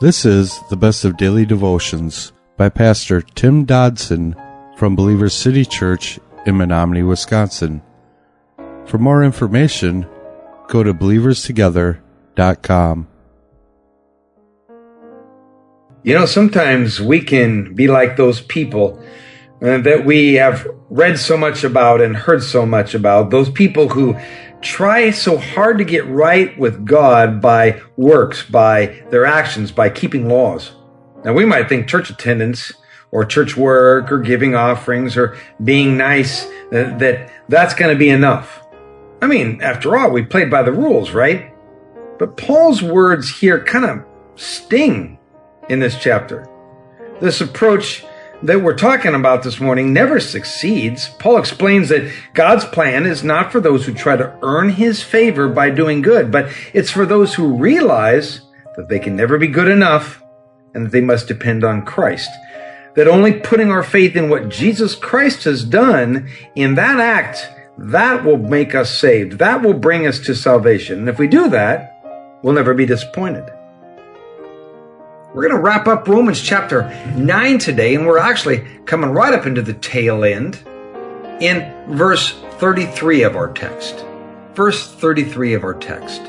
This is the best of daily devotions by Pastor Tim Dodson from Believers City Church in Menomonie, Wisconsin. For more information, go to believerstogether.com. You know, sometimes we can be like those people uh, that we have read so much about and heard so much about, those people who try so hard to get right with God by works, by their actions, by keeping laws. Now, we might think church attendance or church work or giving offerings or being nice, uh, that that's going to be enough. I mean, after all, we played by the rules, right? But Paul's words here kind of sting in this chapter. This approach that we're talking about this morning never succeeds. Paul explains that God's plan is not for those who try to earn his favor by doing good, but it's for those who realize that they can never be good enough and that they must depend on Christ. That only putting our faith in what Jesus Christ has done in that act, that will make us saved. That will bring us to salvation. And if we do that, we'll never be disappointed. We're going to wrap up Romans chapter 9 today, and we're actually coming right up into the tail end in verse 33 of our text. Verse 33 of our text.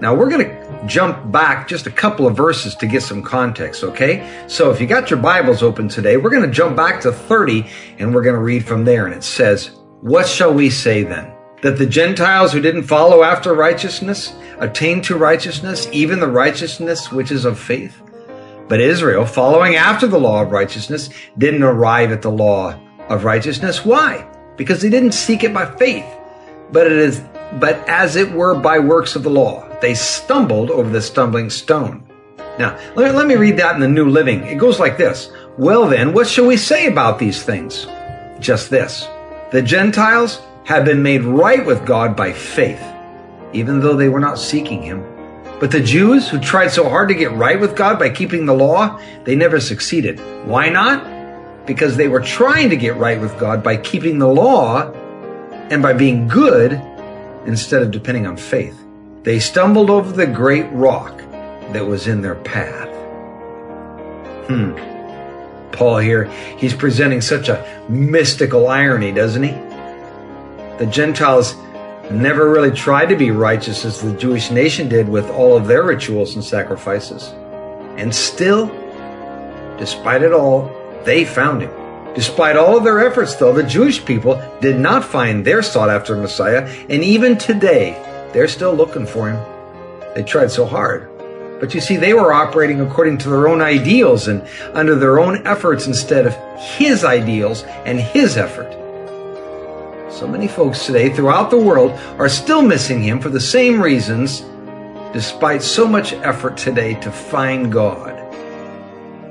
Now we're going to jump back just a couple of verses to get some context, okay? So if you got your Bibles open today, we're going to jump back to 30 and we're going to read from there. And it says, What shall we say then? That the Gentiles who didn't follow after righteousness attained to righteousness, even the righteousness which is of faith? But Israel, following after the law of righteousness, didn't arrive at the law of righteousness. Why? Because they didn't seek it by faith, but it is, but as it were by works of the law. They stumbled over the stumbling stone. Now, let me, let me read that in the New Living. It goes like this. Well then, what shall we say about these things? Just this. The Gentiles have been made right with God by faith, even though they were not seeking Him. But the Jews who tried so hard to get right with God by keeping the law, they never succeeded. Why not? Because they were trying to get right with God by keeping the law and by being good instead of depending on faith. They stumbled over the great rock that was in their path. Hmm. Paul here, he's presenting such a mystical irony, doesn't he? The Gentiles never really tried to be righteous as the Jewish nation did with all of their rituals and sacrifices. And still, despite it all, they found him. Despite all of their efforts, though, the Jewish people did not find their sought after Messiah, and even today, they're still looking for him. They tried so hard. But you see, they were operating according to their own ideals and under their own efforts instead of his ideals and his effort. So many folks today throughout the world are still missing Him for the same reasons, despite so much effort today to find God.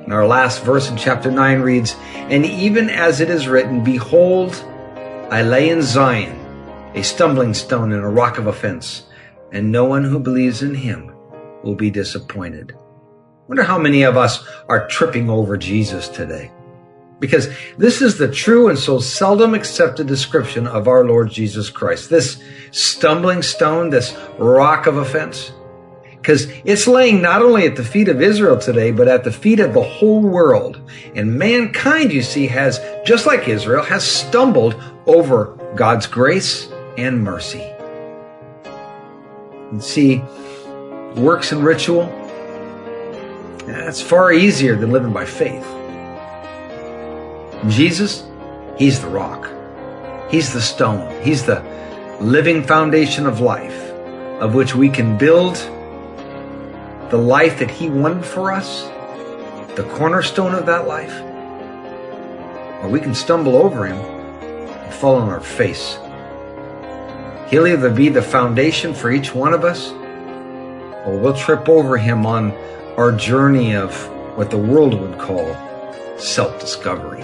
And our last verse in chapter 9 reads, And even as it is written, Behold, I lay in Zion a stumbling stone and a rock of offense, and no one who believes in him will be disappointed. Wonder how many of us are tripping over Jesus today. Because this is the true and so seldom accepted description of our Lord Jesus Christ. This stumbling stone, this rock of offense. Because it's laying not only at the feet of Israel today, but at the feet of the whole world. And mankind, you see, has, just like Israel, has stumbled over God's grace and mercy. And see, works and ritual, that's far easier than living by faith. Jesus, He's the rock. He's the stone. He's the living foundation of life, of which we can build the life that He wanted for us, the cornerstone of that life. Or we can stumble over Him and fall on our face. He'll either be the foundation for each one of us, or we'll trip over Him on our journey of what the world would call self discovery.